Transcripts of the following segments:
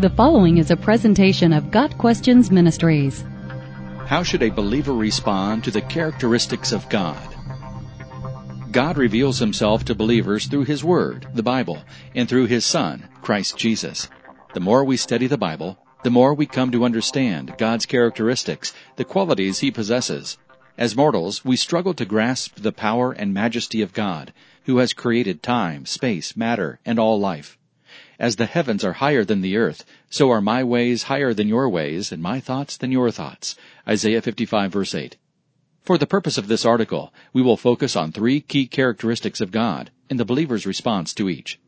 The following is a presentation of Got Questions Ministries. How should a believer respond to the characteristics of God? God reveals himself to believers through his Word, the Bible, and through his Son, Christ Jesus. The more we study the Bible, the more we come to understand God's characteristics, the qualities he possesses. As mortals, we struggle to grasp the power and majesty of God, who has created time, space, matter, and all life. As the heavens are higher than the earth, so are my ways higher than your ways, and my thoughts than your thoughts. Isaiah 55 verse 8. For the purpose of this article, we will focus on three key characteristics of God and the believer's response to each.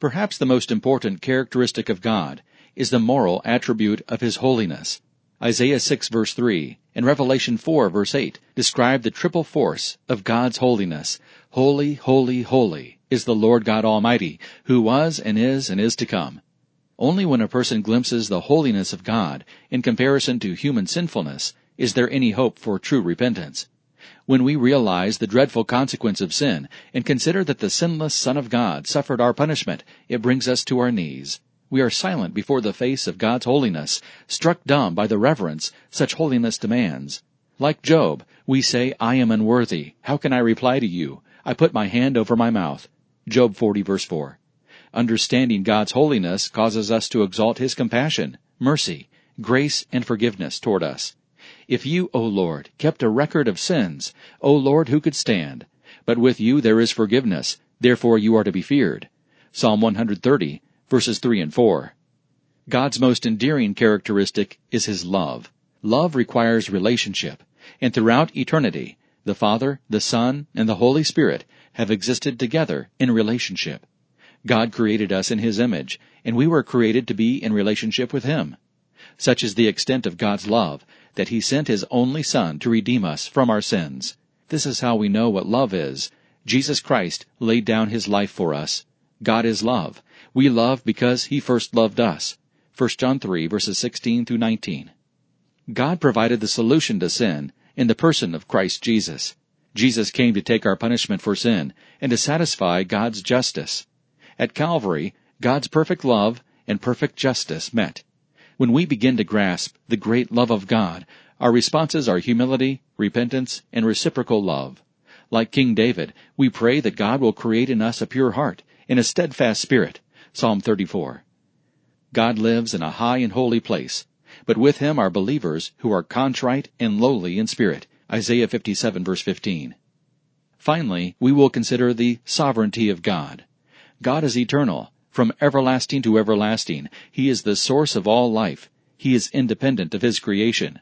Perhaps the most important characteristic of God is the moral attribute of His holiness. Isaiah 6 verse 3 and Revelation 4 verse 8 describe the triple force of God's holiness. Holy, holy, holy is the Lord God Almighty, who was and is and is to come. Only when a person glimpses the holiness of God in comparison to human sinfulness is there any hope for true repentance. When we realize the dreadful consequence of sin and consider that the sinless Son of God suffered our punishment, it brings us to our knees. We are silent before the face of God's holiness, struck dumb by the reverence such holiness demands. Like Job, we say, I am unworthy. How can I reply to you? I put my hand over my mouth. Job 40 verse 4. Understanding God's holiness causes us to exalt His compassion, mercy, grace, and forgiveness toward us. If you, O Lord, kept a record of sins, O Lord, who could stand? But with you there is forgiveness, therefore you are to be feared. Psalm 130, verses 3 and 4. God's most endearing characteristic is His love. Love requires relationship, and throughout eternity, the Father, the Son, and the Holy Spirit have existed together in relationship. God created us in His image, and we were created to be in relationship with Him. Such is the extent of God's love that He sent His only Son to redeem us from our sins. This is how we know what love is. Jesus Christ laid down His life for us. God is love. We love because He first loved us. 1 John 3 verses 16 through 19. God provided the solution to sin in the person of Christ Jesus. Jesus came to take our punishment for sin and to satisfy God's justice. At Calvary, God's perfect love and perfect justice met. When we begin to grasp the great love of God, our responses are humility, repentance, and reciprocal love. Like King David, we pray that God will create in us a pure heart and a steadfast spirit. Psalm 34. God lives in a high and holy place, but with him are believers who are contrite and lowly in spirit. Isaiah 57 verse 15. Finally, we will consider the sovereignty of God. God is eternal. From everlasting to everlasting, He is the source of all life. He is independent of His creation.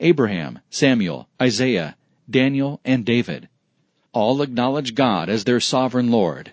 Abraham, Samuel, Isaiah, Daniel, and David all acknowledge God as their sovereign Lord.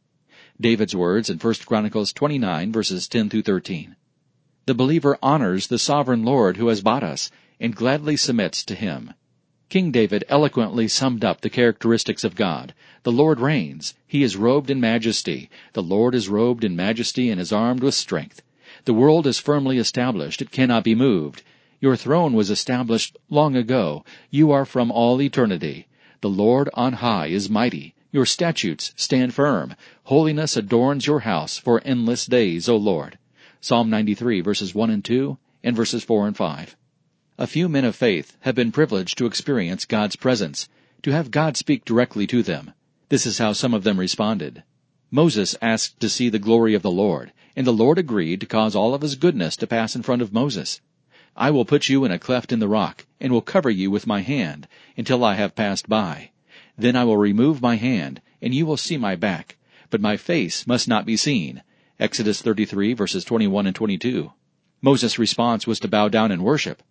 David's words in 1 Chronicles 29 verses 10 through 13. The believer honors the sovereign Lord who has bought us and gladly submits to him. King David eloquently summed up the characteristics of God. The Lord reigns. He is robed in majesty. The Lord is robed in majesty and is armed with strength. The world is firmly established. It cannot be moved. Your throne was established long ago. You are from all eternity. The Lord on high is mighty. Your statutes stand firm. Holiness adorns your house for endless days, O Lord. Psalm 93 verses 1 and 2 and verses 4 and 5. A few men of faith have been privileged to experience God's presence, to have God speak directly to them. This is how some of them responded. Moses asked to see the glory of the Lord, and the Lord agreed to cause all of his goodness to pass in front of Moses. I will put you in a cleft in the rock, and will cover you with my hand, until I have passed by. Then I will remove my hand, and you will see my back, but my face must not be seen. Exodus 33 verses 21 and 22. Moses' response was to bow down and worship.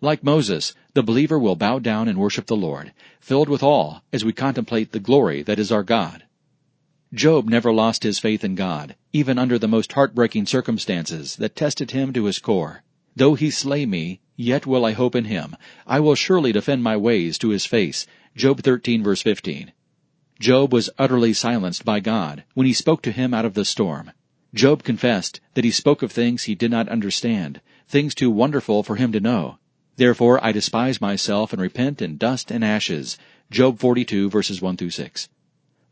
Like Moses, the believer will bow down and worship the Lord, filled with awe as we contemplate the glory that is our God. Job never lost his faith in God, even under the most heartbreaking circumstances that tested him to his core. Though he slay me, yet will I hope in him. I will surely defend my ways to his face. Job 13 verse 15. Job was utterly silenced by God when he spoke to him out of the storm. Job confessed that he spoke of things he did not understand, things too wonderful for him to know. Therefore I despise myself and repent in dust and ashes. Job 42 verses 1 through 6.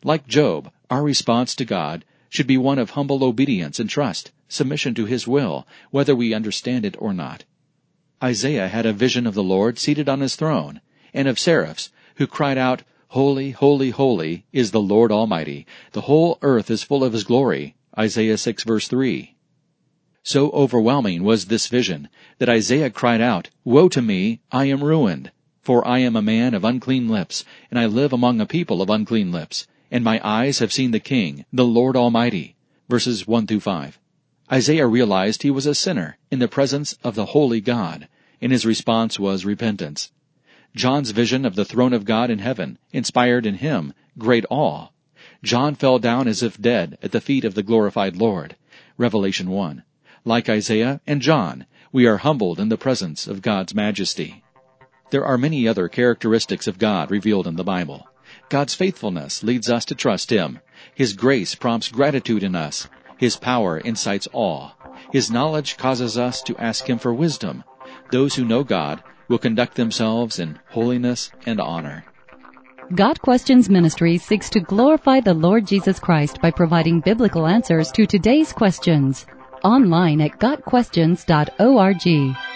Like Job, our response to God should be one of humble obedience and trust, submission to His will, whether we understand it or not. Isaiah had a vision of the Lord seated on his throne, and of seraphs, who cried out, Holy, holy, holy is the Lord Almighty. The whole earth is full of His glory. Isaiah 6 verse 3. So overwhelming was this vision that Isaiah cried out, Woe to me, I am ruined, for I am a man of unclean lips, and I live among a people of unclean lips and my eyes have seen the King, the Lord Almighty. Verses 1 through 5. Isaiah realized he was a sinner in the presence of the holy God, and his response was repentance. John's vision of the throne of God in heaven inspired in him great awe. John fell down as if dead at the feet of the glorified Lord. Revelation 1. Like Isaiah and John, we are humbled in the presence of God's majesty. There are many other characteristics of God revealed in the Bible. God's faithfulness leads us to trust Him. His grace prompts gratitude in us. His power incites awe. His knowledge causes us to ask Him for wisdom. Those who know God will conduct themselves in holiness and honor. Got Questions Ministry seeks to glorify the Lord Jesus Christ by providing biblical answers to today's questions. Online at GotQuestions.org.